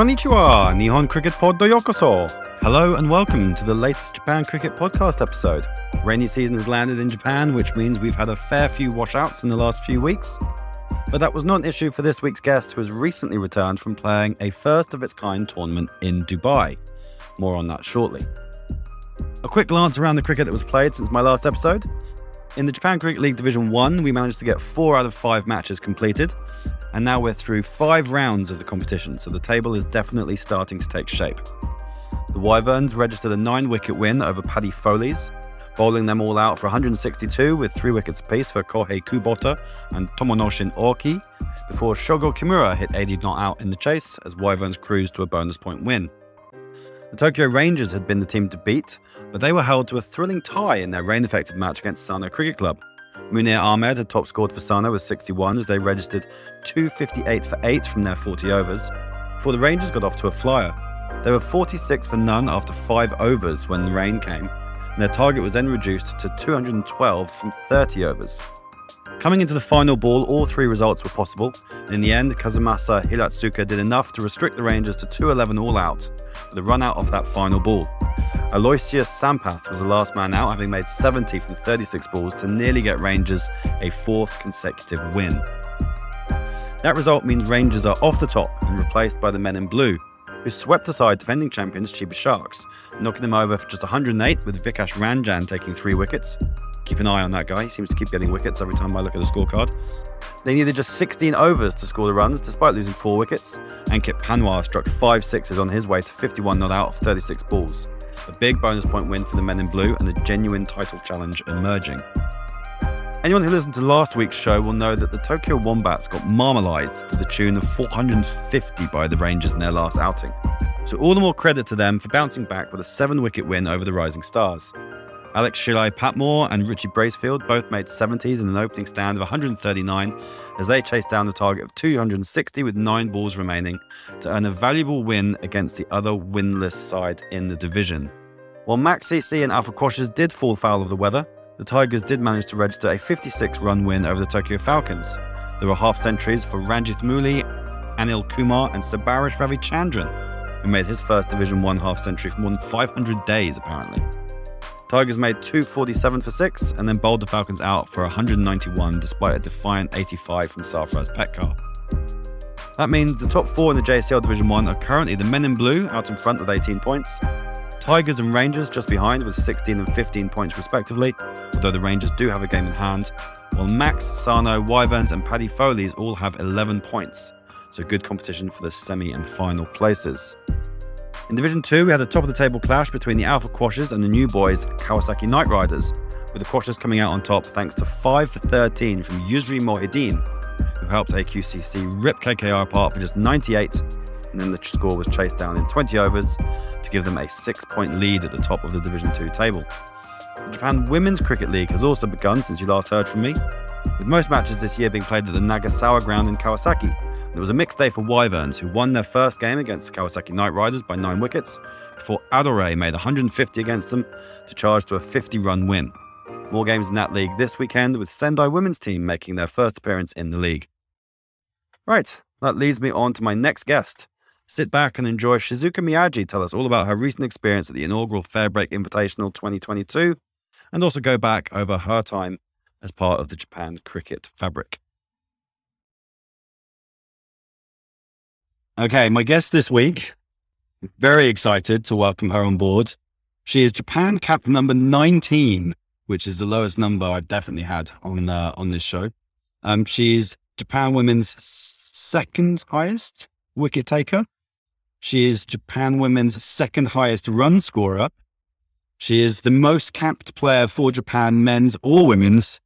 Konnichiwa, Nihon Cricket Pod do Yokoso. Hello and welcome to the latest Japan Cricket Podcast episode. Rainy season has landed in Japan, which means we've had a fair few washouts in the last few weeks. But that was not an issue for this week's guest, who has recently returned from playing a first of its kind tournament in Dubai. More on that shortly. A quick glance around the cricket that was played since my last episode. In the Japan Cricket League Division 1, we managed to get four out of five matches completed, and now we're through five rounds of the competition, so the table is definitely starting to take shape. The Wyverns registered a nine wicket win over Paddy Foley's, bowling them all out for 162 with three wickets apiece for Kohei Kubota and Tomonoshin Oki, before Shogo Kimura hit 80 not out in the chase as Wyverns cruised to a bonus point win. The Tokyo Rangers had been the team to beat, but they were held to a thrilling tie in their rain affected match against Sano Cricket Club. Munir Ahmed had top scored for Sano with 61 as they registered 258 for 8 from their 40 overs, before the Rangers got off to a flyer. They were 46 for none after 5 overs when the rain came, and their target was then reduced to 212 from 30 overs. Coming into the final ball, all three results were possible. In the end, Kazumasa Hiratsuka did enough to restrict the Rangers to 2-11 all out, with a run out off that final ball. Aloysius Sampath was the last man out, having made 70 from 36 balls to nearly get Rangers a fourth consecutive win. That result means Rangers are off the top and replaced by the men in blue, who swept aside defending champions Chiba Sharks, knocking them over for just 108 with Vikash Ranjan taking three wickets. Keep an eye on that guy, he seems to keep getting wickets every time I look at the scorecard. They needed just 16 overs to score the runs, despite losing four wickets. Ankit Panwar struck five sixes on his way to 51 not out of 36 balls. A big bonus point win for the men in blue and a genuine title challenge emerging. Anyone who listened to last week's show will know that the Tokyo Wombats got marmalised to the tune of 450 by the Rangers in their last outing. So all the more credit to them for bouncing back with a seven wicket win over the Rising Stars. Alex Shillai Patmore and Richie Bracefield both made 70s in an opening stand of 139 as they chased down the target of 260 with nine balls remaining to earn a valuable win against the other winless side in the division. While Max CC and Alpha Quashers did fall foul of the weather, the Tigers did manage to register a 56 run win over the Tokyo Falcons. There were half centuries for Ranjith Mooli, Anil Kumar, and Sabarish Ravichandran, who made his first Division 1 half century for more than 500 days, apparently. Tigers made 247 for 6 and then bowled the Falcons out for 191 despite a defiant 85 from Sarfaraz Petkar. That means the top four in the JCL Division 1 are currently the men in blue out in front with 18 points, Tigers and Rangers just behind with 16 and 15 points respectively, although the Rangers do have a game in hand, while Max, Sano, Wyverns and Paddy Foley's all have 11 points, so good competition for the semi and final places. In Division 2, we had a top of the table clash between the Alpha Quashers and the new boys Kawasaki Knight Riders, with the Quashers coming out on top thanks to 5 for 13 from Yusri Mohideen, who helped AQCC rip KKR apart for just 98, and then the score was chased down in 20 overs to give them a six point lead at the top of the Division 2 table. The Japan Women's Cricket League has also begun since you last heard from me, with most matches this year being played at the Nagasawa ground in Kawasaki. It was a mixed day for Wyverns, who won their first game against the Kawasaki Knight Riders by nine wickets, before Adore made 150 against them to charge to a 50 run win. More games in that league this weekend, with Sendai women's team making their first appearance in the league. Right, that leads me on to my next guest. Sit back and enjoy Shizuka Miyaji tell us all about her recent experience at the inaugural FairBreak Invitational 2022, and also go back over her time as part of the Japan cricket fabric. Okay, my guest this week, very excited to welcome her on board. She is Japan cap number 19, which is the lowest number I've definitely had on uh, on this show. Um, she's Japan women's second highest wicket taker. She is Japan women's second highest run scorer. She is the most capped player for Japan men's or women's.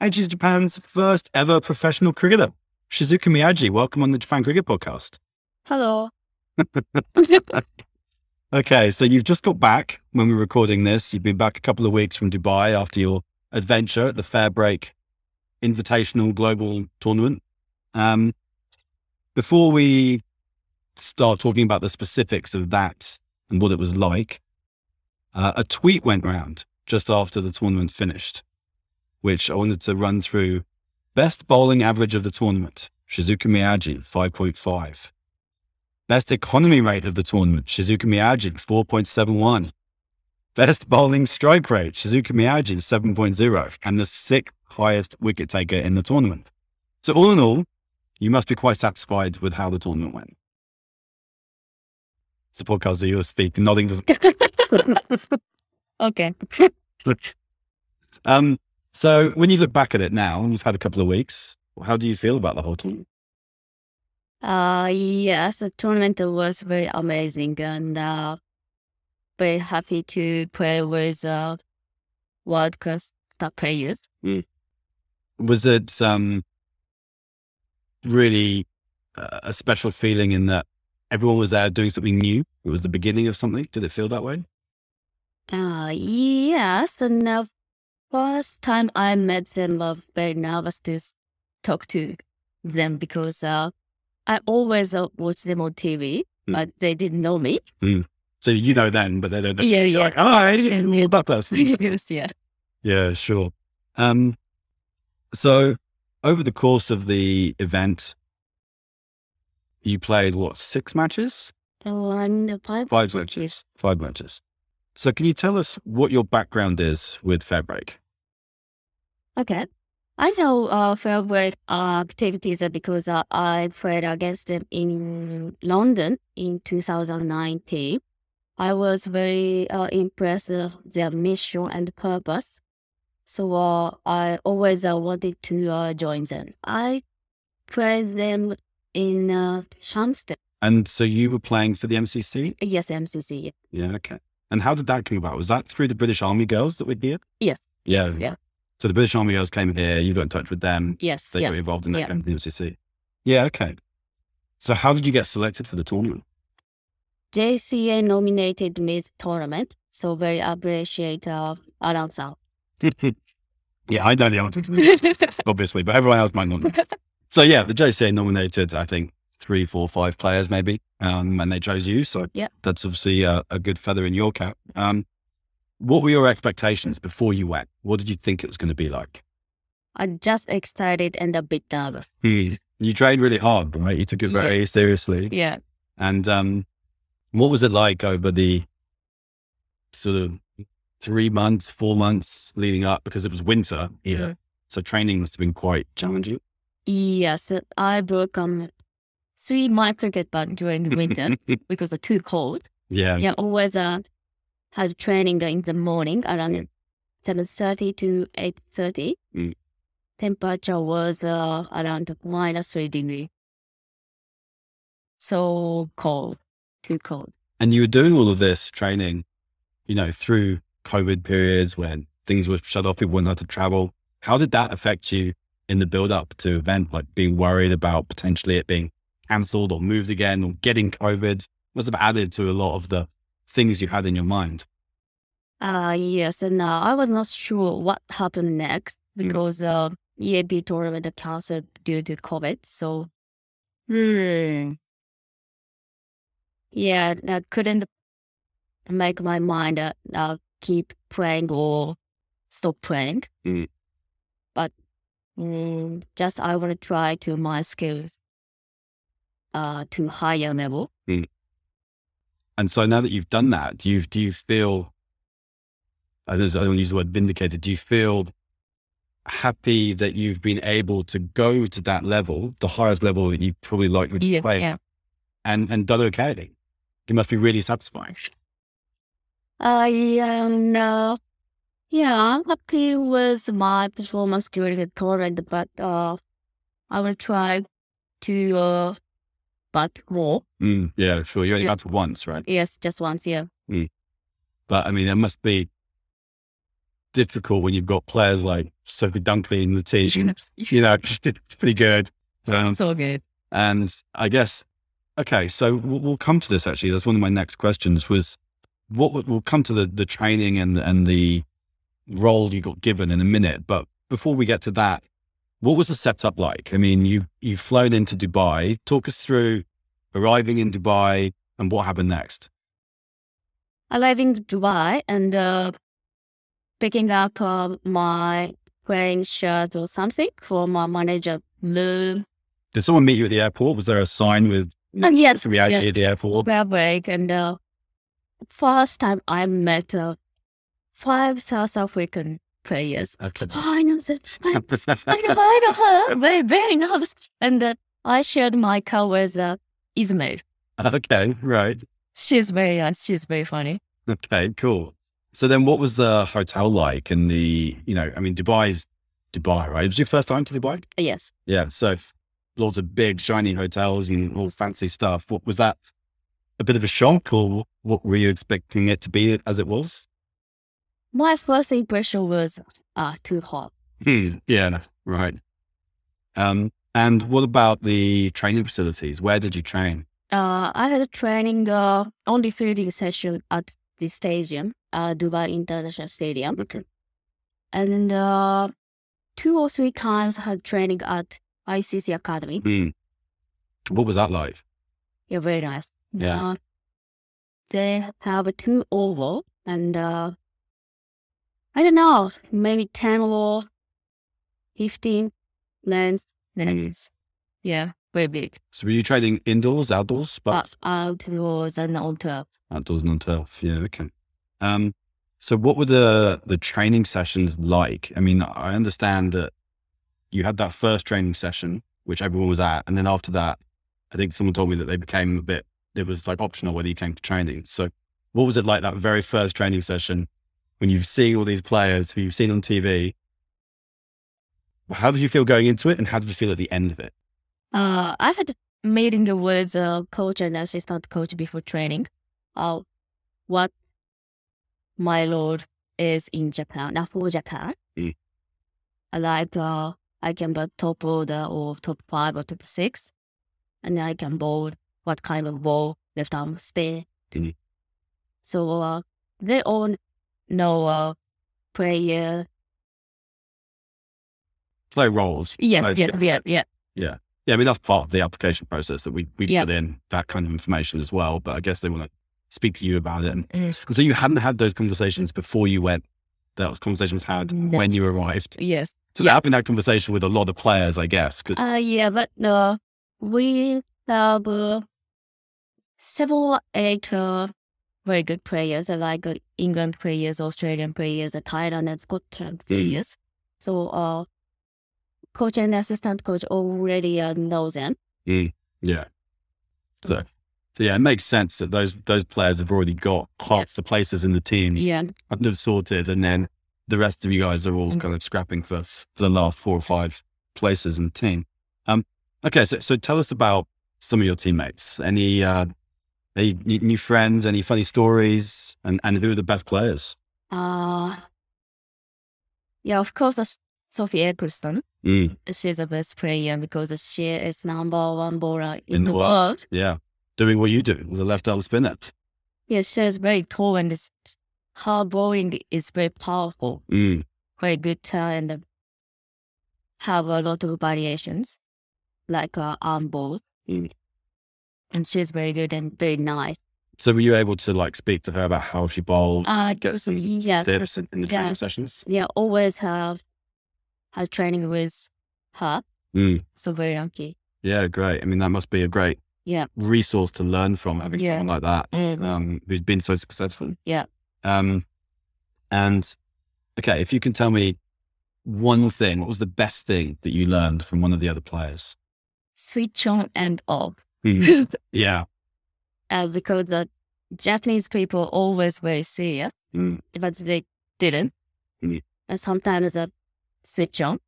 And she's Japan's first ever professional cricketer. Shizuka Miyaji, welcome on the Japan Cricket Podcast. Hello. okay, so you've just got back when we're recording this. You've been back a couple of weeks from Dubai after your adventure at the FairBreak Invitational Global Tournament. Um, before we start talking about the specifics of that and what it was like, uh, a tweet went round just after the tournament finished, which I wanted to run through. Best bowling average of the tournament, Shizuka Miyaji, 5.5. Best economy rate of the tournament, Shizuka Miyaji, 4.71. Best bowling strike rate, Shizuka Miyaji, 7.0. And the sixth highest wicket taker in the tournament. So all in all, you must be quite satisfied with how the tournament went. It's a podcast that you're speaking, nodding doesn't. okay. um, so when you look back at it now, and you've had a couple of weeks, how do you feel about the whole tournament? Uh, yes, the tournament was very amazing and uh, very happy to play with uh, world class star players. Was it um, really uh, a special feeling in that everyone was there doing something new? It was the beginning of something. Did it feel that way? Uh, yes, and the first time I met them, I was very nervous to talk to them because uh, I always uh, watch them on TV, Mm. but they didn't know me. So you know then, but they don't know. Yeah, You're yeah. like, oh, I didn't know that person. yes, yeah. Yeah, sure. Um, so over the course of the event, you played what six matches? Five, Five matches. Five matches. So can you tell us what your background is with FairBreak? Okay. I know uh, favorite uh, activities because uh, I played against them in London in 2019. I was very uh, impressed with their mission and purpose. So uh, I always uh, wanted to uh, join them. I played them in uh. And so you were playing for the MCC? Yes, MCC. Yeah, okay. And how did that come about? Was that through the British Army girls that were here? Yes. Yeah. Yeah. So the British Army girls came here, you got in touch with them, Yes. they yeah. got involved in that Yeah. game, the MCC. Yeah, okay. So how did you get selected for the tournament? JCA nominated me to tournament. So very appreciate uh, announcer. yeah, I know the answer, obviously, but everyone else might not. So yeah, the JCA nominated, I think, three, four, five players maybe, um, and they chose you. So Yeah. that's obviously a, a good feather in your cap. Um, what were your expectations before you went? What did you think it was going to be like? I'm just excited and a bit nervous. You trained really hard, right? You took it very seriously. Yeah. And um, what was it like over the sort of three months, four months leading up? Because it was winter here. Mhm. So training must have been quite challenging. Yes, I broke um three my cricket bat during the winter because it's too cold. yeah. Yeah, always uh had training in the morning around seven thirty to eight thirty. Mm. Temperature was uh, around minus three degree. So cold, too cold. And you were doing all of this training, you know, through COVID periods when things were shut off, people weren't allowed to travel. How did that affect you in the build up to event, like being worried about potentially it being cancelled or moved again or getting COVID? Must have added to a lot of the things you had in your mind. Uh yes, and uh, I was not sure what happened next because uh EAP tournament canceled due to COVID. So, hmm. Yeah, I couldn't make my mind uh, uh, keep praying or stop praying. Mm. Mm, just I want to try to my skills uh to higher level. And so now that you've done that, do you do you feel? I don't want to use the word vindicated. Do you feel happy that you've been able to go to that level, the highest level that you probably likely to play, and and done okay? It must be really satisfying. I am uh, yeah, I'm happy with my performance during the tournament, but uh, I will try to uh, but more. Mm, yeah, sure. You only Yeah. got once, right? Yes, just once, yeah. But I mean, it must be difficult when you've got players like Sophie Dunkley in the team. you know, pretty good. Um, so good. And I guess, okay, so we'll, we'll come to this actually. That's one of my next questions was what we'll come to the, the training and, and the role you got given in a minute. But before we get to that, what was the setup like? I mean, you, you've flown into Dubai. Talk us through arriving in Dubai and what happened next. Arriving to Dubai and uh, picking up uh, my wearing shirts or something from my manager room. Did someone meet you at the airport? Was there a sign with Uh, yes, the out yeah. at the airport. Spare break and uh, first time I met uh, five South African players. Okay. Oh, I know that. I, I know, I know her. Very, very nice. And uh, I shared my car with uh, Ismail. okay, right. She's very nice. She's very funny. Okay, cool. So then what was the hotel like and the, you know, I mean, Dubai's Dubai, right? It was your first time to Dubai? Yes. Yeah. So lots of big, shiny hotels and all fancy stuff. What was that a bit of a shock or what were you expecting it to be as it was? My first impression was uh, too hot. Hmm. Yeah, right. Um, and what about the training facilities? Where did you train? Uh, I had a training uh, only fielding session at the stadium, uh, Dubai International Stadium. Okay. And uh, two or three times I had training at ICC Academy. Hmm. What was that like? Yeah, very nice. Yeah. Uh, they have a two oval and uh, I don't know, maybe 10 or 15 lanes. Lanes. Yeah, very big. So were you training indoors, outdoors, but But outdoors and on turf. outdoors and on turf? Yeah. Okay. Um, so what were the, the training sessions like? I mean, I understand that you had that first training session, which everyone was at. And then after that, I think someone told me that they became a bit, it was like optional whether you came to training. So what was it like that very first training session when you've seen all these players who you've seen on TV? How did you feel going into it and how did you feel at the end of it? Uh, I had a meeting with a coach and assistant coach before training. Uh, what my lord is in Japan, not for Japan. Mm. Like, uh, I can be top order or top five or top six. And I can bowl what kind of ball, left arm spin. Mhm. So, uh, they all know, uh, player. Play roles. Yeah, Right, yeah, yeah, yeah. Yeah, I mean that's part of the application process that we we Yeah. put in that kind of information as well. But I guess they want to speak to you about it. And Mm. so you hadn't had those conversations before you went. Those conversations had No. when you arrived. Yes. So they're having that conversation with a lot of players, I guess. Uh, yeah, but uh, we have uh, several, uh, very good players, uh, like uh, England players, Australian players, Thailand and Scotland players. So, uh, coach and assistant coach already uh, know them. yeah. So, so yeah, it makes sense that those those players have already got half Yes. the places in the team Yeah, kind of sorted, and then the rest of you guys are all Mm. kind of scrapping for for the last four or five places in the team. Um, okay, so so tell us about some of your teammates. Any uh, any new friends? Any funny stories? And and who are the best players? uh, yeah, of course, uh, Sophie Ecclestone. Mm, She's the best player because she is number one bowler in, In the the world. world. yeah, doing what you do as a left arm spinner. Yeah, she's very tall and her bowling is very powerful. Mm, very good turn and have a lot of variations, like uh, arm ball. Mm. And she's very good and very nice. so were you able to like speak to her about how she bowls? Uh, get some yeah, tips in, in the yeah. training sessions. yeah, always have have training with her. Mm, So very lucky. yeah, great. I mean, that must be a great Yeah. resource to learn from having Yeah. someone like that. Mm. um, who's been so successful. Yeah. Um, and okay, if you can tell me one thing, what was the best thing that you learned from one of the other players? Switch on and off. yeah. uh, because the Japanese people always very serious, Mm. but they didn't. Mm. And sometimes uh, switch on,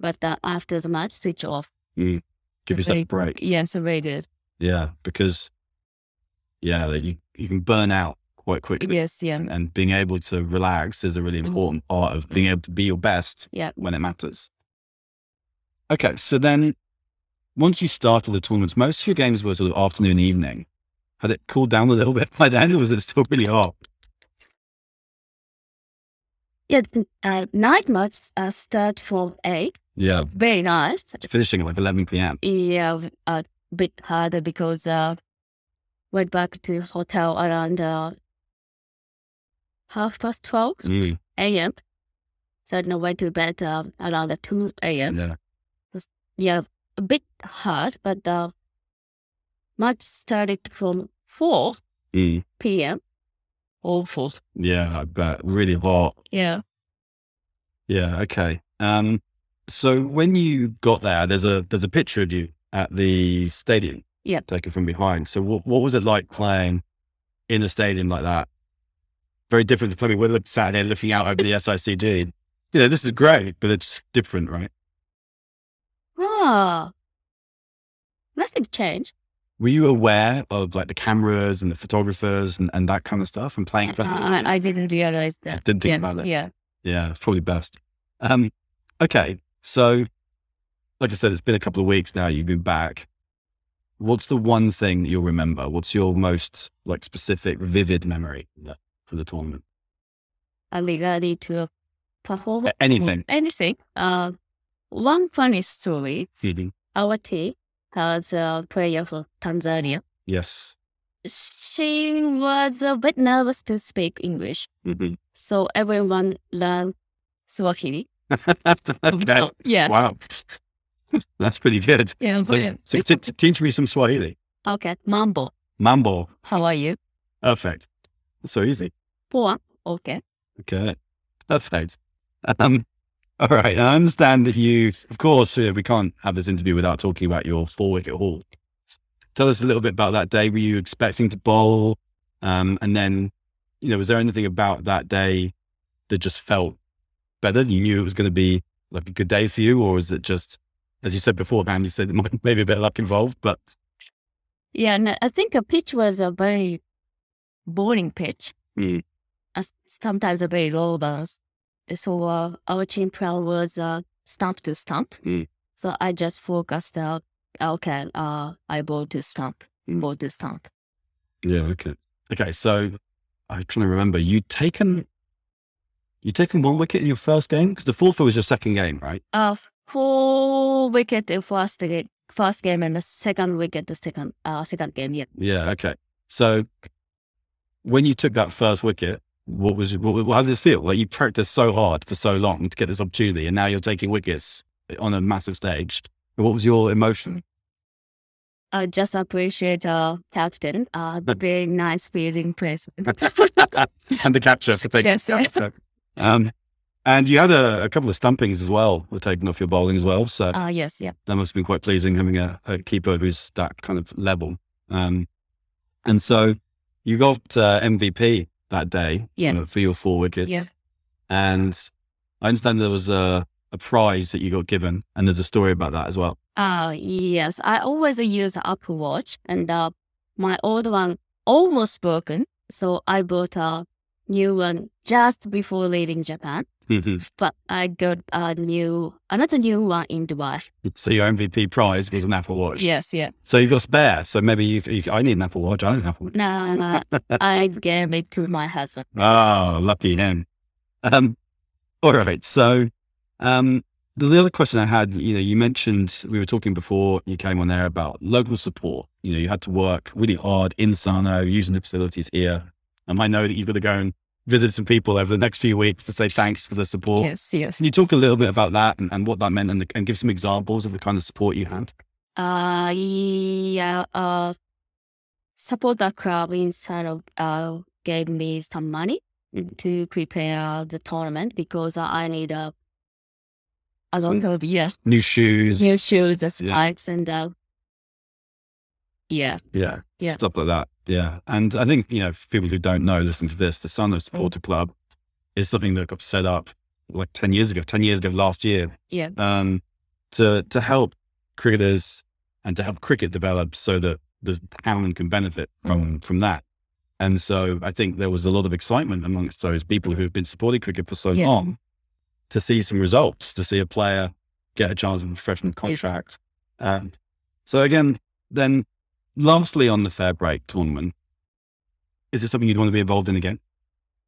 but uh, after the match, switch off. Give yourself a break. Yes, very good. Yeah. Because, yeah, you, you can burn out quite quickly. Yes, yeah. And being able to relax is a really important part of being able to be your best Yeah. when it matters. Okay. So then once you started the tournaments, most of your games were sort of afternoon, evening. Had it cooled down a little bit by then, or was it still really hot? Yeah, uh, night match uh, start from 8. Yeah. Very nice. Finishing at like 11 p.m. Yeah, a bit harder because uh, went back to hotel around uh, half past 12 Mm, a.m. So I went to bed uh, around 2 a.m. yeah. Yeah, a bit hard, but uh, match started from 4 Mm. p.m. Awful. Yeah, I bet. Really hot. Yeah. Yeah. Okay. Um, so when you got there, there's a there's a picture of you at the stadium. Yeah. Taken from behind. So what what was it like playing in a stadium like that? Very different to playing. We're sat here looking out over the SICG. You know, this is great, but it's different, right? Ah. Nothing changed. Were you aware of like the cameras and the photographers and, and that kind of stuff and playing? Uh, I, I didn't realize that. I Didn't think yeah. about it. Yeah. Yeah, it's probably best. Um, okay, so like I said, it's been a couple of weeks now. You've been back. What's the one thing that you'll remember? What's your most like specific, vivid memory for the tournament? Uh, regarding to perform Anything. anything. Uh, one funny story. Feeling. Our team has a player from Tanzania. Yes. She was a bit nervous to speak English, hmm so everyone learned Swahili. okay. Yeah. Wow. That's pretty good. Yeah. So, so t- teach me some Swahili. Okay. Mambo. Mambo. How are you? Perfect. So easy. Poor. Okay. Okay. Perfect. Um, all right. I understand that you, of course, we can't have this interview without talking about your four wicket haul. Tell us a little bit about that day. Were you expecting to bowl? Um, and then, you know, was there anything about that day that just felt better? You knew it was going to be like a good day for you, or was it just, as you said before, man, you said there might maybe a bit of luck involved, but Yeah, and I think a pitch was a very boring pitch. Mm. Sometimes a very low bounce. So uh, our team plan was uh, stump to stump. Mm. So I just focused out. Okay, uh, I bowl to stump, Mm. bowl to stump. Yeah. Okay. Okay. So I'm trying to remember. You taken you taken one wicket in your first game because the fourth was your second game, right? Uh, four wicket in first game, first game, and the second wicket the second uh second game. Yeah. Yeah. Okay. So when you took that first wicket, what was what, how did it feel? Like you practiced so hard for so long to get this opportunity, and now you're taking wickets on a massive stage. What was your emotion? I just appreciate uh captain. Uh, very nice feeling placement. and the capture for taking. Yes, yes. Um, and you had a, a couple of stumpings as well, were taken off your bowling as well. So Uh, yes, yeah. that must have been quite pleasing having a, a keeper who's that kind of level. Um, and so you got uh, MVP that day Yeah. uh, for your four wickets. Yeah. And I understand there was a, a prize that you got given, and there's a story about that as well. Uh, yes, I always use Apple Watch, and uh, my old one almost broken, so I bought a new one just before leaving Japan. But I got a new, another new one in Dubai. so your MVP prize was an Apple Watch. Yes, yeah. So you got spare. So maybe you, you I need an Apple Watch. I don't have one. No, no, I gave it to my husband. Oh, lucky him. Um, all right. So, um, the, the other question I had, you know, you mentioned we were talking before you came on there about local support. You know, you had to work really hard in Sano, using the facilities here. And I know that you've got to go and visit some people over the next few weeks to say thanks for the support. Yes, yes. Can you talk a little bit about that and, and what that meant and, the, and give some examples of the kind of support you had? Uh, yeah, uh, supporter club inside of, uh, gave me some money to prepare the tournament because I need a, a lot of, yeah, New shoes. new shoes, the Yeah. spikes, and, uh, yeah, Yeah. Yeah. Stuff like that. Yeah. And I think, you know, for people who don't know, listen to this, the Sano Supporter Club is something that got set up like 10 years ago, 10 years ago last year, yeah, um, to, to help cricketers and to help cricket develop so that the town can benefit from, from that. And so I think there was a lot of excitement amongst those people who've been supporting cricket for so Yeah. long to see some results, to see a player get a chance of a professional contract. Um, so again, then lastly on the FairBreak tournament, is it something you'd want to be involved in again?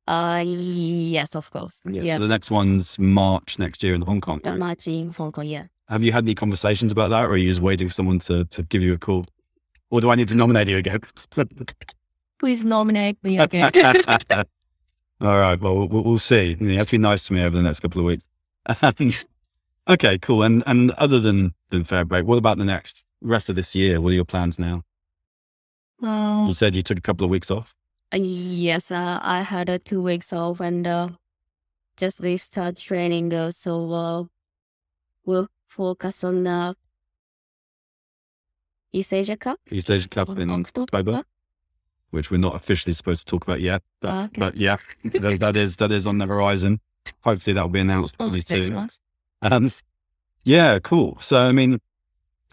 uh, yes, of course, yeah, So the next one's March next year in Hong Kong. yeah. right? my team, Hong Kong, yeah. Have you had any conversations about that or are you just waiting for someone to, to give you a call? Or do I need to nominate you again? Please nominate me again. All right. Well, we'll, we'll see. You have to be nice to me over the next couple of weeks. okay, cool. And and other than than FairBreak, what about the next rest of this year? What are your plans now? Um, You said you took a couple of weeks off. Uh, Yes, uh, I had uh, two weeks off and uh, just restart training. Uh, so uh, we'll focus on uh, East Asia Cup. East Asia Cup in October, which we're not officially supposed to talk about yet. But, Okay. but yeah, that, that is that is on the horizon. Hopefully that will be announced probably Next soon. Um, yeah, cool. So I mean,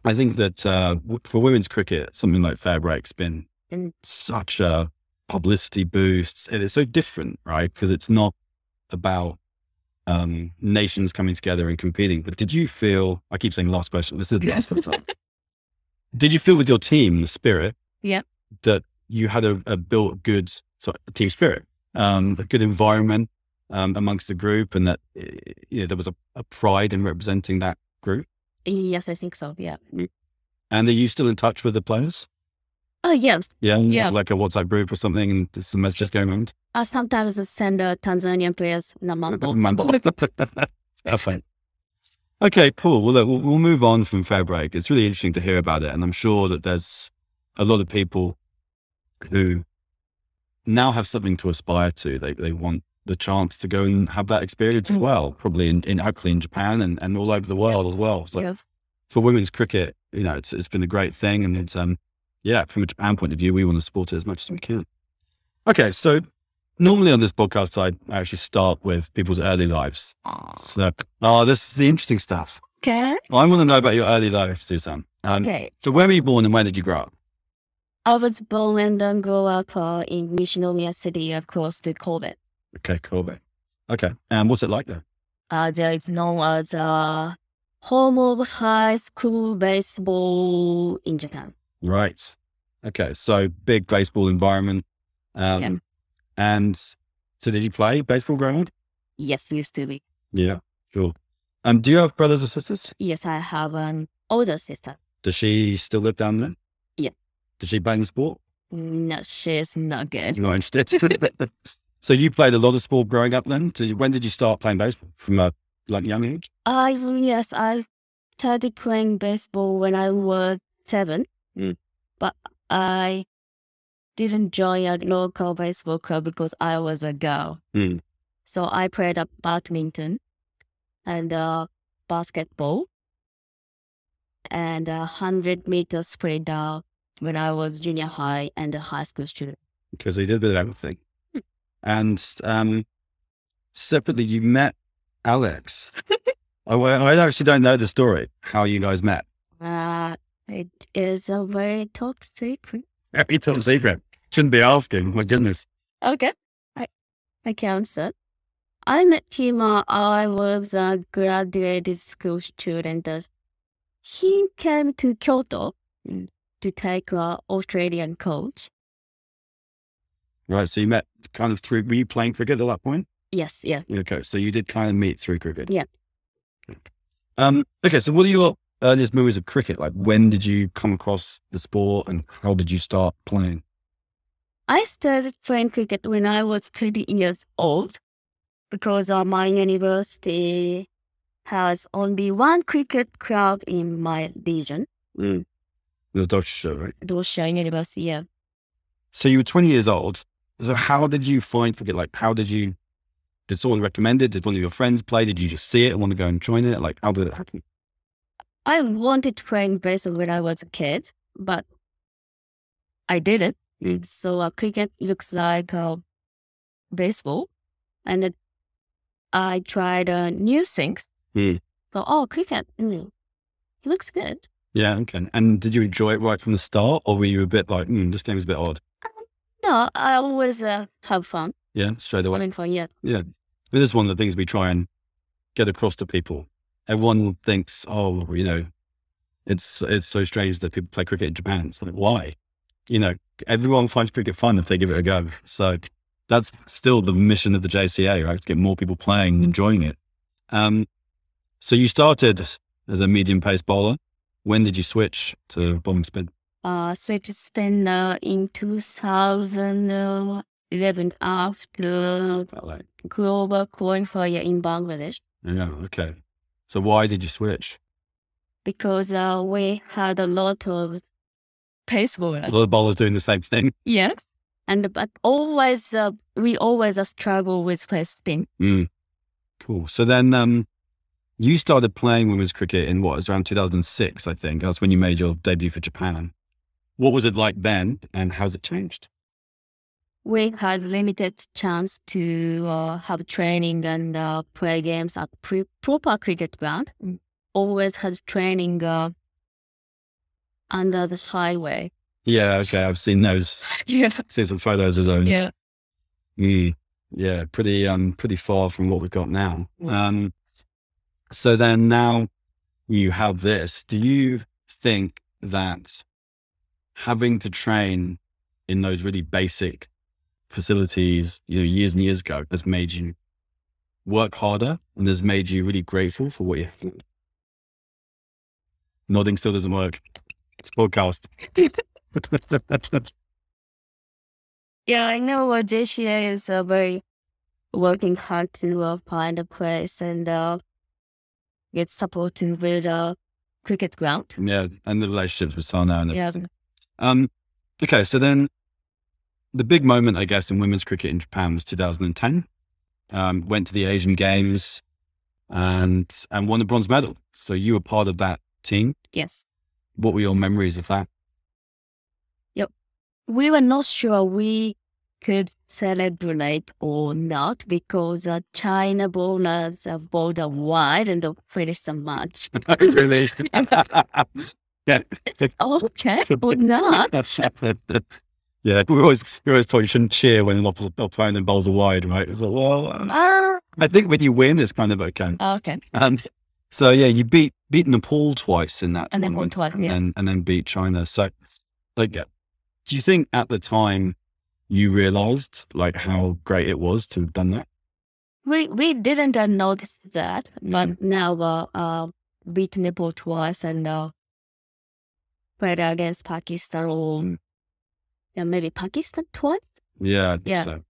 I think that uh, for women's cricket, something like FairBreak's been And such a publicity boost. It is so different, right? Because it's not about um, nations coming together and competing. But did you feel? I keep saying last question. This is the last question. Did you feel with your team the spirit? Yeah. That you had a, a built good sort of team spirit, um, a good environment um, amongst the group, and that eh, you know there was a, a pride in representing that group. Yes, I think so. Yeah. Mm. And are you still in touch with the players? Oh yes. Yeah, Yeah. like a WhatsApp group or something, and there's some messages going around. I sometimes send uh, Tanzanian players Namambo. Mambo. Perfect. Okay, cool. Well, look, we'll, we'll move on from FairBreak. It's really interesting to hear about it, and I'm sure that there's a lot of people who now have something to aspire to. They they want the chance to go and have that experience as Mm. well, probably in, in hopefully in Japan and, and all over the world as well. So Yeah. for women's cricket, you know, it's it's been a great thing, and it's um yeah, from a Japan point of view, we want to support it as much as we can. Okay, so normally on this podcast, I I actually start with people's early lives. So, oh, this is the interesting stuff. Okay. I want to know about your early life, Susan. Um, Okay. So, where were you born and where did you grow up? I was born and then grew up uh, in Nishinomiya City, across the Kobe. Okay, Kobe. Okay, and what's it like there? Uh, there is known as uh, home of high school baseball in Japan. Right. Okay, so big baseball environment. Um, Yeah. And so, did you play baseball growing up? Yes, used to be. Yeah, cool. Um, do you have brothers or sisters? Yes, I have an older sister. Does she still live down there? Yeah. Did she play in the sport? No, she's not good. Not interested. so you played a lot of sport growing up then? Did you- when did you start playing baseball? From a like young age? Uh, yes, I started playing baseball when I was seven, Mm. but I didn't join a local baseball club because I was a girl. Mm. So I played up badminton and uh, basketball and a hundred meter sprinter when I was junior high and a high school student. Because you did a bit of everything. And um, separately, you met Alex. I, I actually don't know the story, how you guys met. Uh, it is a very top secret. Very top secret. Shouldn't be asking. My goodness. Okay. I I can answer. I met him. Uh, I was a graduate school student. He came to Kyoto to take a Australian coach. Right. So you met kind of through, were you playing cricket at that point? Yes, yeah. Okay. So you did kind of meet through cricket. Yeah. Um, okay. So what are your earliest memories of cricket? Like when did you come across the sport and how did you start playing? I started playing cricket when I was 20 years old because uh, my university has only one cricket club in my region, The Dutch show, right? Doshisha University. Yeah. So you were 20 years old. So how did you find forget Like, how did you, did someone recommend it? Did one of your friends play? Did you just see it and want to go and join it? Like, how did it happen? I wanted to play in baseball when I was a kid, but I didn't. Mm. So uh, cricket looks like uh, baseball, and it, I tried uh, new things. Mm. So oh, cricket, mm, it looks good. Yeah. Okay. And did you enjoy it right from the start or were you a bit like, mm, this game's a bit odd? No, I always uh, have fun. Yeah. Straight away. Having fun, yeah. Yeah. I mean, this is one of the things we try and get across to people. Everyone thinks, oh, you know, it's it's so strange that people play cricket in Japan. It's like, why? You know, everyone finds cricket fun if they give it a go. So that's still the mission of the JCA, right? To get more people playing and enjoying it. Um, so you started as a medium pace bowler. When did you switch to bowling spin? Uh, switch spin uh, in 2011 after like, global qualifier in Bangladesh. yeah, okay. So why did you switch? because uh, we had a lot of pace bowler. A lot of bowlers doing the same thing. Yes. And but always uh, we always uh, struggle with pace spin. Mm. Cool. So then um, you started playing women's cricket in what it was around 2006, I think. That's when you made your debut for Japan. What was it like then and how's it changed? We had limited chance to uh, have training and uh, play games at pre- proper cricket ground. Always had training uh, under the highway. Yeah, okay. I've seen those. Yeah. Seen some photos of those. Yeah. Mm. Yeah, pretty um pretty far from what we've got now. Um so then now you have this. Do you think that having to train in those really basic facilities, you know, years and years ago has made you work harder and has made you really grateful for what you have? Nodding still doesn't work. It's podcast. Yeah, I know uh, JCA is a very working hard to uh, find a place and uh, get supporting with the cricket ground. yeah, and the relationships with Sano and Yeah. Um, okay, so then the big moment, I guess, in women's cricket in Japan was 2010. Um, went to the Asian Games and and won the bronze medal. So you were part of that team. Yes. What were your memories of that? Yep. We were not sure we could celebrate or not because uh, China bowlers uh, bowled a wide and finished the match. really? yeah. It's okay or not? yeah, we always we always told you shouldn't cheer when opposite opponent bowls a wide, right? It's like, well, uh, I think when you win, it's kind of okay. okay. Um, so yeah, you beat beat Nepal twice in that And then one twice, yeah. and and then beat China. So, like, uh, do you think at the time you realized like how great it was to have done that? We we didn't uh, notice that, but now uh, uh beat Nepal twice and uh, played against Pakistan or Mm. yeah maybe Pakistan twice Yeah, Yeah. so.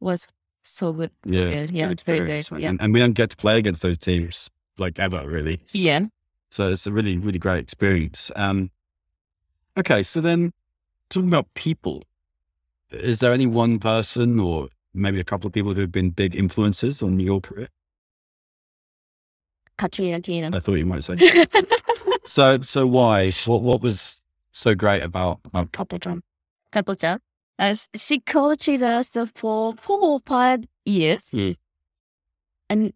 was so good. yeah, good. Yeah, it's very good, yeah. And, and we don't get to play against those teams like ever, really. Yeah. So it's a really, really great experience. Um, okay, so then talking about people, is there any one person or maybe a couple of people who've been big influences on your career? Katrina Keenan. I thought you might say. So, so why? What, what was so great about about Kapo-chan? Kato-chan. Uh, she coached us for four or five years. And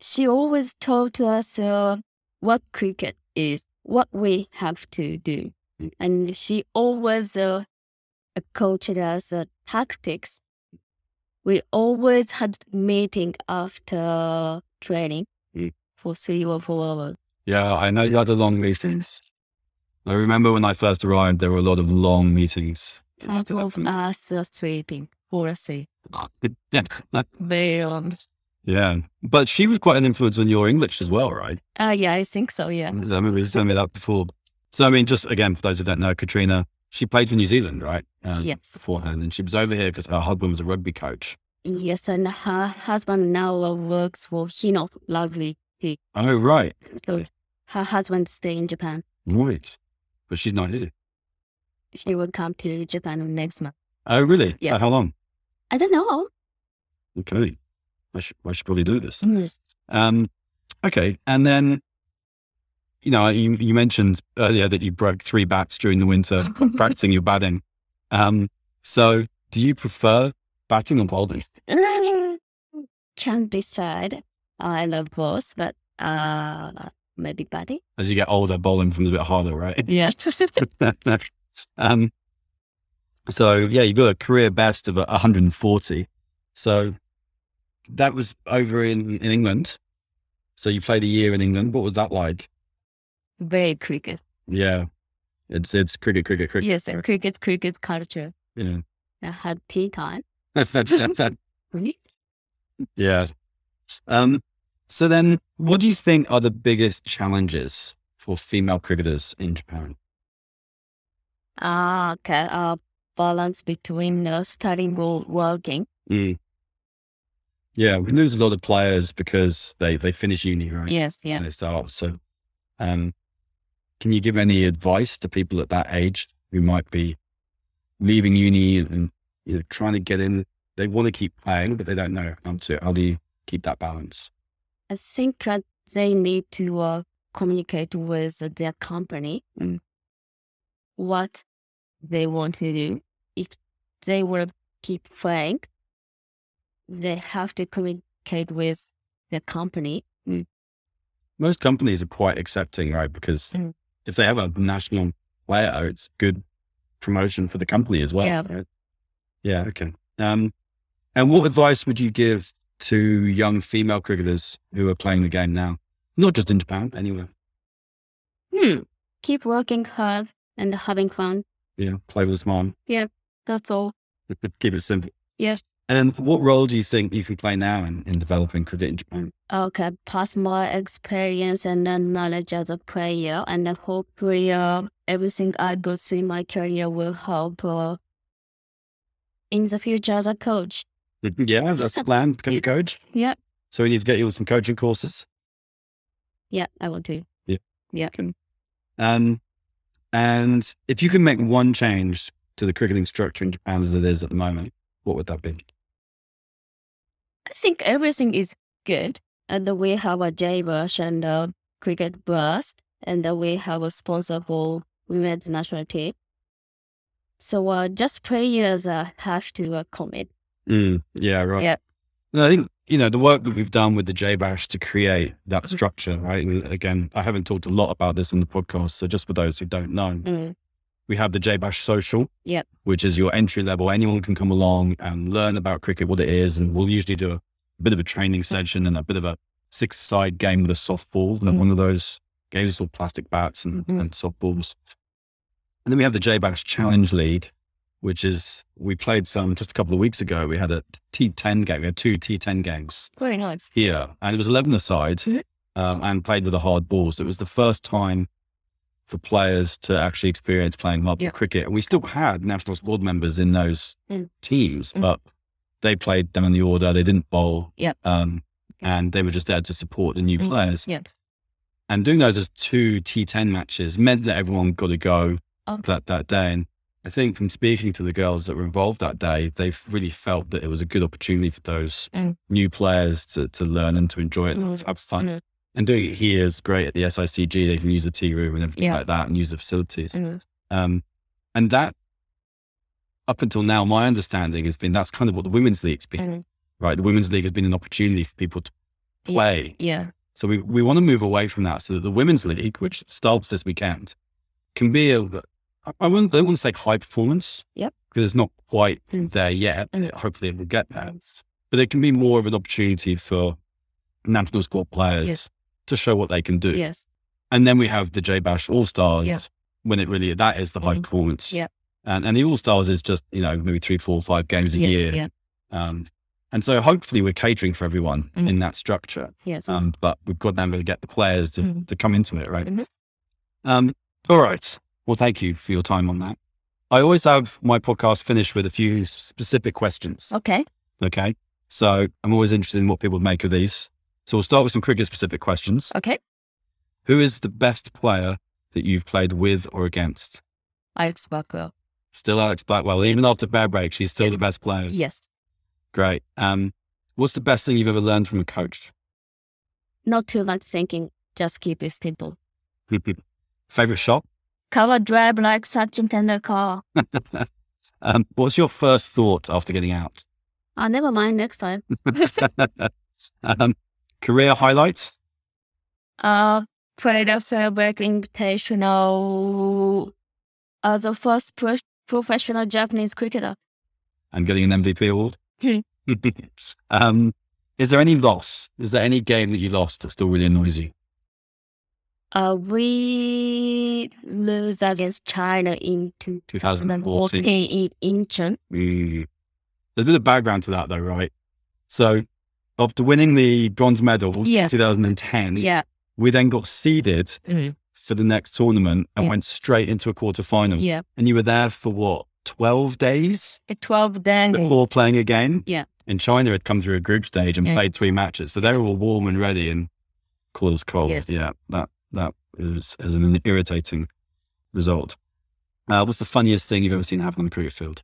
she always taught us uh, what cricket is, what we have to do. And she always uh, coached us uh, tactics. We always had meeting after training Hmm. for three or four hours. Yeah, I know you had the long meetings. I remember when I first arrived, there were a lot of long meetings. Half of us sleeping sleep. Yeah, Very long. yeah. But she was quite an influence on your English as well, right? Uh, yeah, I think so, yeah. I remember you telling me that before. So, I mean, just again, for those who don't know, Katrina, she played for New Zealand, right? Um, Yes. Beforehand. And she was over here because her husband was a rugby coach. Yes, and her husband now uh, works for Hino Rugby. Team. Oh, right. So her husband stay in Japan. Right. But she's not here. She will come to Japan next month. Oh, really? Yeah. For how long? I don't know. Okay. I should, I should probably do this. Yes. Um, okay. And then, you know, you, you mentioned earlier that you broke three bats during the winter practicing your batting. Um, so do you prefer batting or bowling? Can't decide. I love both, but uh, maybe batting. As you get older, bowling becomes a bit harder, right? Yeah. um, so yeah, you got a career best of 140. So that was over in, in England. So you played a year in England. What was that like? Very cricket. Yeah. It's, it's cricket, cricket, cricket. Yes, and cricket, cricket culture. Yeah. I had tea time. Really? yeah. Um, so then what do you think are the biggest challenges for female cricketers in Japan? Ah, okay. Uh, balance between uh, studying or working. Mm. Yeah, we lose a lot of players because they, they finish uni, right? Yes, yeah. and they start. So, um, can you give any advice to people at that age who might be leaving uni and you know, trying to get in? They want to keep playing, but they don't know how to. How do you keep that balance? I think that they need to uh, communicate with their company Mm. what they want to do. If they will keep playing, they have to communicate with the company. Most companies are quite accepting, right? Because Mm. if they have a national player, it's good promotion for the company as well. Yeah. right? Yeah. Okay. Um, and what advice would you give to young female cricketers who are playing the game now? Not just in Japan, anywhere. Hmm. Keep working hard and having fun. Yeah. Play with smile. Yeah, that's all. Keep it simple. Yes. And what role do you think you can play now in, in developing cricket in Japan? Okay, pass my experience and knowledge as a player, and uh, hopefully, uh, everything I go through in my career will help uh, in the future as a coach. Yeah, that's the plan. Become a coach. Yeah. So we need to get you on some coaching courses. Yeah, I will do. Yeah. Yeah. Um, and if you can make one change to the cricketing structure in Japan as it is at the moment, what would that be? I think everything is good, and we have a JBash and uh, cricket burst, and we have a sponsor for women's national team. So uh, just players uh, have to uh, commit. Mm, yeah, right. Yeah. No, I think, you know, the work that we've done with the JBash to create that structure, right? And again, I haven't talked a lot about this on the podcast. So just for those who don't know, Mm, we have the JBash Social, Yep. which is your entry level. Anyone can come along and learn about cricket, what it is. And we'll usually do a, bit of a training session and a bit of a six side game with a softball. And Mhm. one of those games is all plastic bats and, Mhm. and softballs. And then we have the JBash Challenge League, which is, we played some just a couple of weeks ago. We had a T10 game. We had two T10 games Very nice. here, and it was 11 aside Mhm. um, and played with a hard ball. So it was the first time for players to actually experience playing hard Yeah. cricket. And we still had national squad members in those Mm. teams, Mm. but they played down in the order. They didn't bowl. Yep. Um, and they were just there to support the new Mm. players. Yep. And doing those as two T10 matches meant that everyone got to go Okay. that, that day. And I think from speaking to the girls that were involved that day, they really felt that it was a good opportunity for those Mm. new players to, to learn and to enjoy it, and Mm. have fun. Mm. And doing it here is great at the SICG. They can use the tea room and everything Yeah. like that and use the facilities. Mm. Um, and that, up until now, my understanding has been that's kind of what the Women's League's been, Mm. right? The Women's League has been an opportunity for people to Yeah. play. Yeah. So we, we want to move away from that so that the Women's League, which starts this weekend, can be a, I- wouldn't, I wouldn't say high performance. Yep. Because it's not quite Mm. there yet. Mm. Hopefully it will get there. But it can be more of an opportunity for national squad players Yes. to show what they can do. Yes. And then we have the JBash All Stars Yeah. when it really, that is the high Mhm. performance. Yeah. And, and the All Stars is just, you know, maybe three, four, five games a Yeah. year. Yeah. Um, and so hopefully we're catering for everyone Mhm. in that structure. Yes. Um, but we've got to to get the players to, Mhm. to come into it, right? Mhm. Um, all right. Well, thank you for your time on that. I always have my podcast finished with a few specific questions. Okay. Okay. So I'm always interested in what people make of these. So we'll start with some cricket specific questions. Okay. Who is the best player that you've played with or against? Alex Barker. Still Alex Blackwell. Even after FairBreak, she's still the best player. Yes. Great. Um, what's the best thing you've ever learned from a coach? Not too much thinking. Just keep it simple. Favorite shot? Cover drive like Sachin Tendulkar. um, what's your first thought after getting out? Ah, never mind. Next time. um, career highlights? Uh, played a FairBreak Invitational as the first pro- professional Japanese cricketer. and getting an MVP award? Hmm. um, is there any loss? Is there any game that you lost that still really annoys you? Uh, we lose against China in 2014. 2014 in Incheon. Mm. There's a bit of background to that though, right? So after winning the bronze medal in Yeah. 2010, Yeah. we then got seeded Mhm. for the next tournament and went straight into a quarter final. Yeah. And you were there for what, 12 days? 12 days. before playing again? Yeah. And China had come through a group stage and Yeah. played three matches. So they were all warm and ready and cool as cold. Yes. Yeah. That that as, as an irritating result. Uh, what's the funniest thing you've ever seen happen on the cricket field?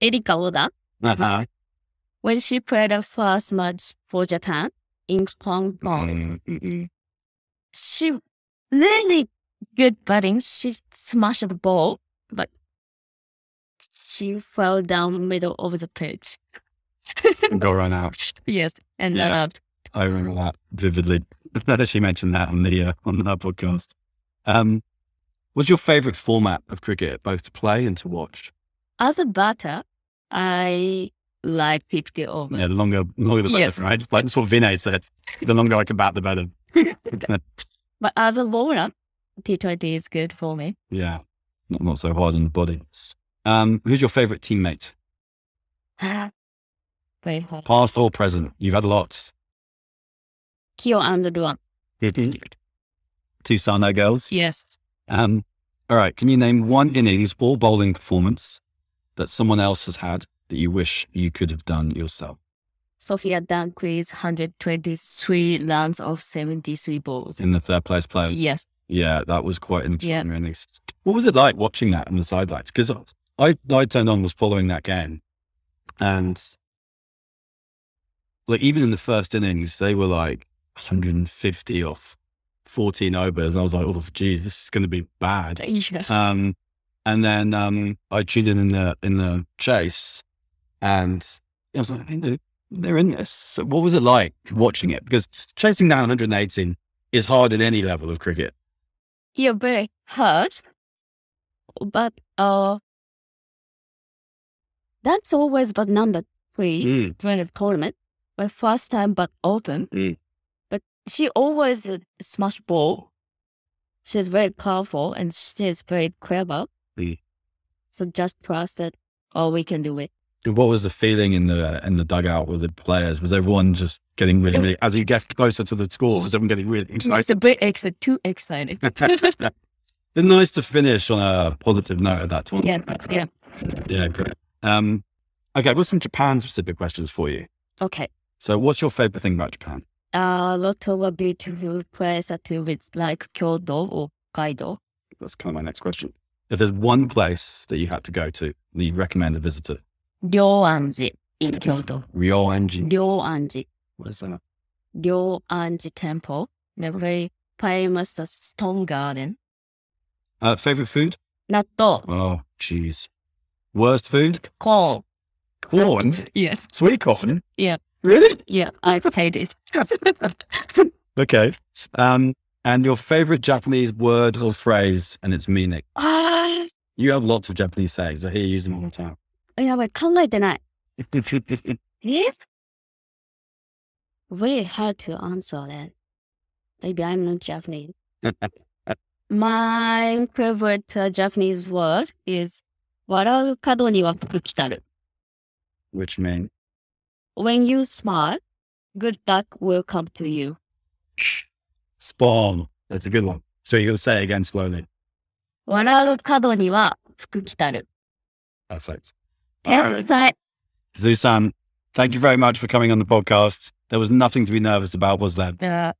Erika Oda, Uh-huh. when she played her first match for Japan in Hong Kong, Mm. she really good batting. She smashed the ball, but she fell down middle of the pitch. Go run out. Yes, and Yeah. uh, I remember that vividly. That actually mentioned that on the uh, on that podcast. Um, what's your favourite format of cricket, both to play and to watch? as a batter, I like 50 over. Yeah, the longer, longer the better, Yes. right? Like that's what Vinay said. The longer I can bat, the better. But as a bowler, T20 is good for me. yeah, not not so hard on the body. Um, who's your favourite teammate, Very hard. past or present? You've had lots. Kyo and Luan. Two Sano girls. Yes. Um, all right. Can you name one innings or bowling performance that someone else has had that you wish you could have done yourself? Sophia Dunkley's 123 runs of 73 balls. In the third place player. Yes. Yeah, that was quite an Yeah. innings. What was it like watching that on the sidelines? Because I, I turned on, was following that game, and like even in the first innings, they were like 150 off 14 overs, and I was like, oh, geez, this is going to be bad. Yeah. Um, and then um, I tuned in in the in the chase, and I was like, hey, they're- in this. So what was it like watching it? Because chasing down 118 is hard at any level of cricket. You're very hurt. But uh, that's always but number three Mm. during the tournament. My first time but often. Mm. She always uh, smash ball. She's very powerful and she's very clever. Mm. So just trust that, oh, we can do it. What was the feeling in the in the dugout with the players? Was everyone just getting really, really as you get closer to the score? Was everyone getting really excited? It's a bit excited, too excited. It's nice to finish on a positive note at that tournament. yeah, yeah. Yeah, great. Um, okay, I've got some Japan specific questions for you. Okay. So, what's your favorite thing about Japan? A lot of beautiful places to visit, like Kyoto or Kaido. That's kind of my next question. If there's one place that you had to go to that you'd recommend a visitor, Ryoanji in Kyoto. Ryoanji. Ryoanji. What is that? Ryoanji Temple. The very famous stone garden. Uh, favorite food? Natto. Oh, jeez. Worst food? Corn. Corn? Yes. Sweet corn? Yeah. Really? Yeah, I paid it. Okay. Um, and your favorite Japanese word or phrase and its meaning? Ah, You have lots of Japanese sayings. I hear you use them all the time. やばい、考えてない。え Very hard to answer that. Maybe I'm not Japanese. My favorite uh, Japanese word is 笑う角には福来たる。 Which mean? When you smile, good luck will come to you. Spawn. That's a good one. So you're going to say it again slowly. 笑う角には福来たる。 Perfect. 天才。 Zusan, thank you very much for coming on the podcast. There was nothing to be nervous about, was there? Uh,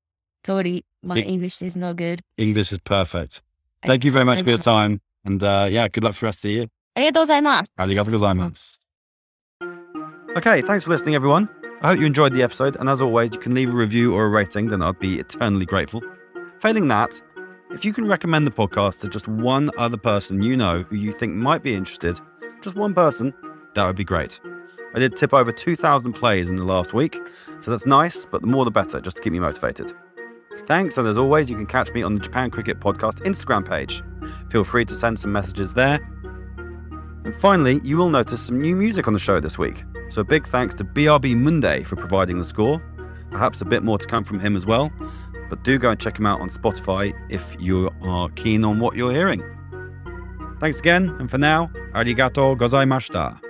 sorry, my Big- English is no good. English is perfect. Thank you very much for your time. And uh, yeah, good luck for the rest of the year. ありがとうございます。 Arigato gozaimasu. Okay, thanks for listening, everyone. I hope you enjoyed the episode, and as always, you can leave a review or a rating, then I'd be eternally grateful. Failing that, if you can recommend the podcast to just one other person you know who you think might be interested, just one person, that would be great. I did tip over 2,000 plays in the last week, so that's nice, but the more the better, just to keep me motivated. Thanks, and as always, you can catch me on the Japan Cricket Podcast Instagram page. Feel free to send some messages there. And finally, you will notice some new music on the show this week. So a big thanks to BRB Munde for providing the score. Perhaps a bit more to come from him as well. But do go and check him out on Spotify if you are keen on what you're hearing. Thanks again, and for now, arigato gozaimashita.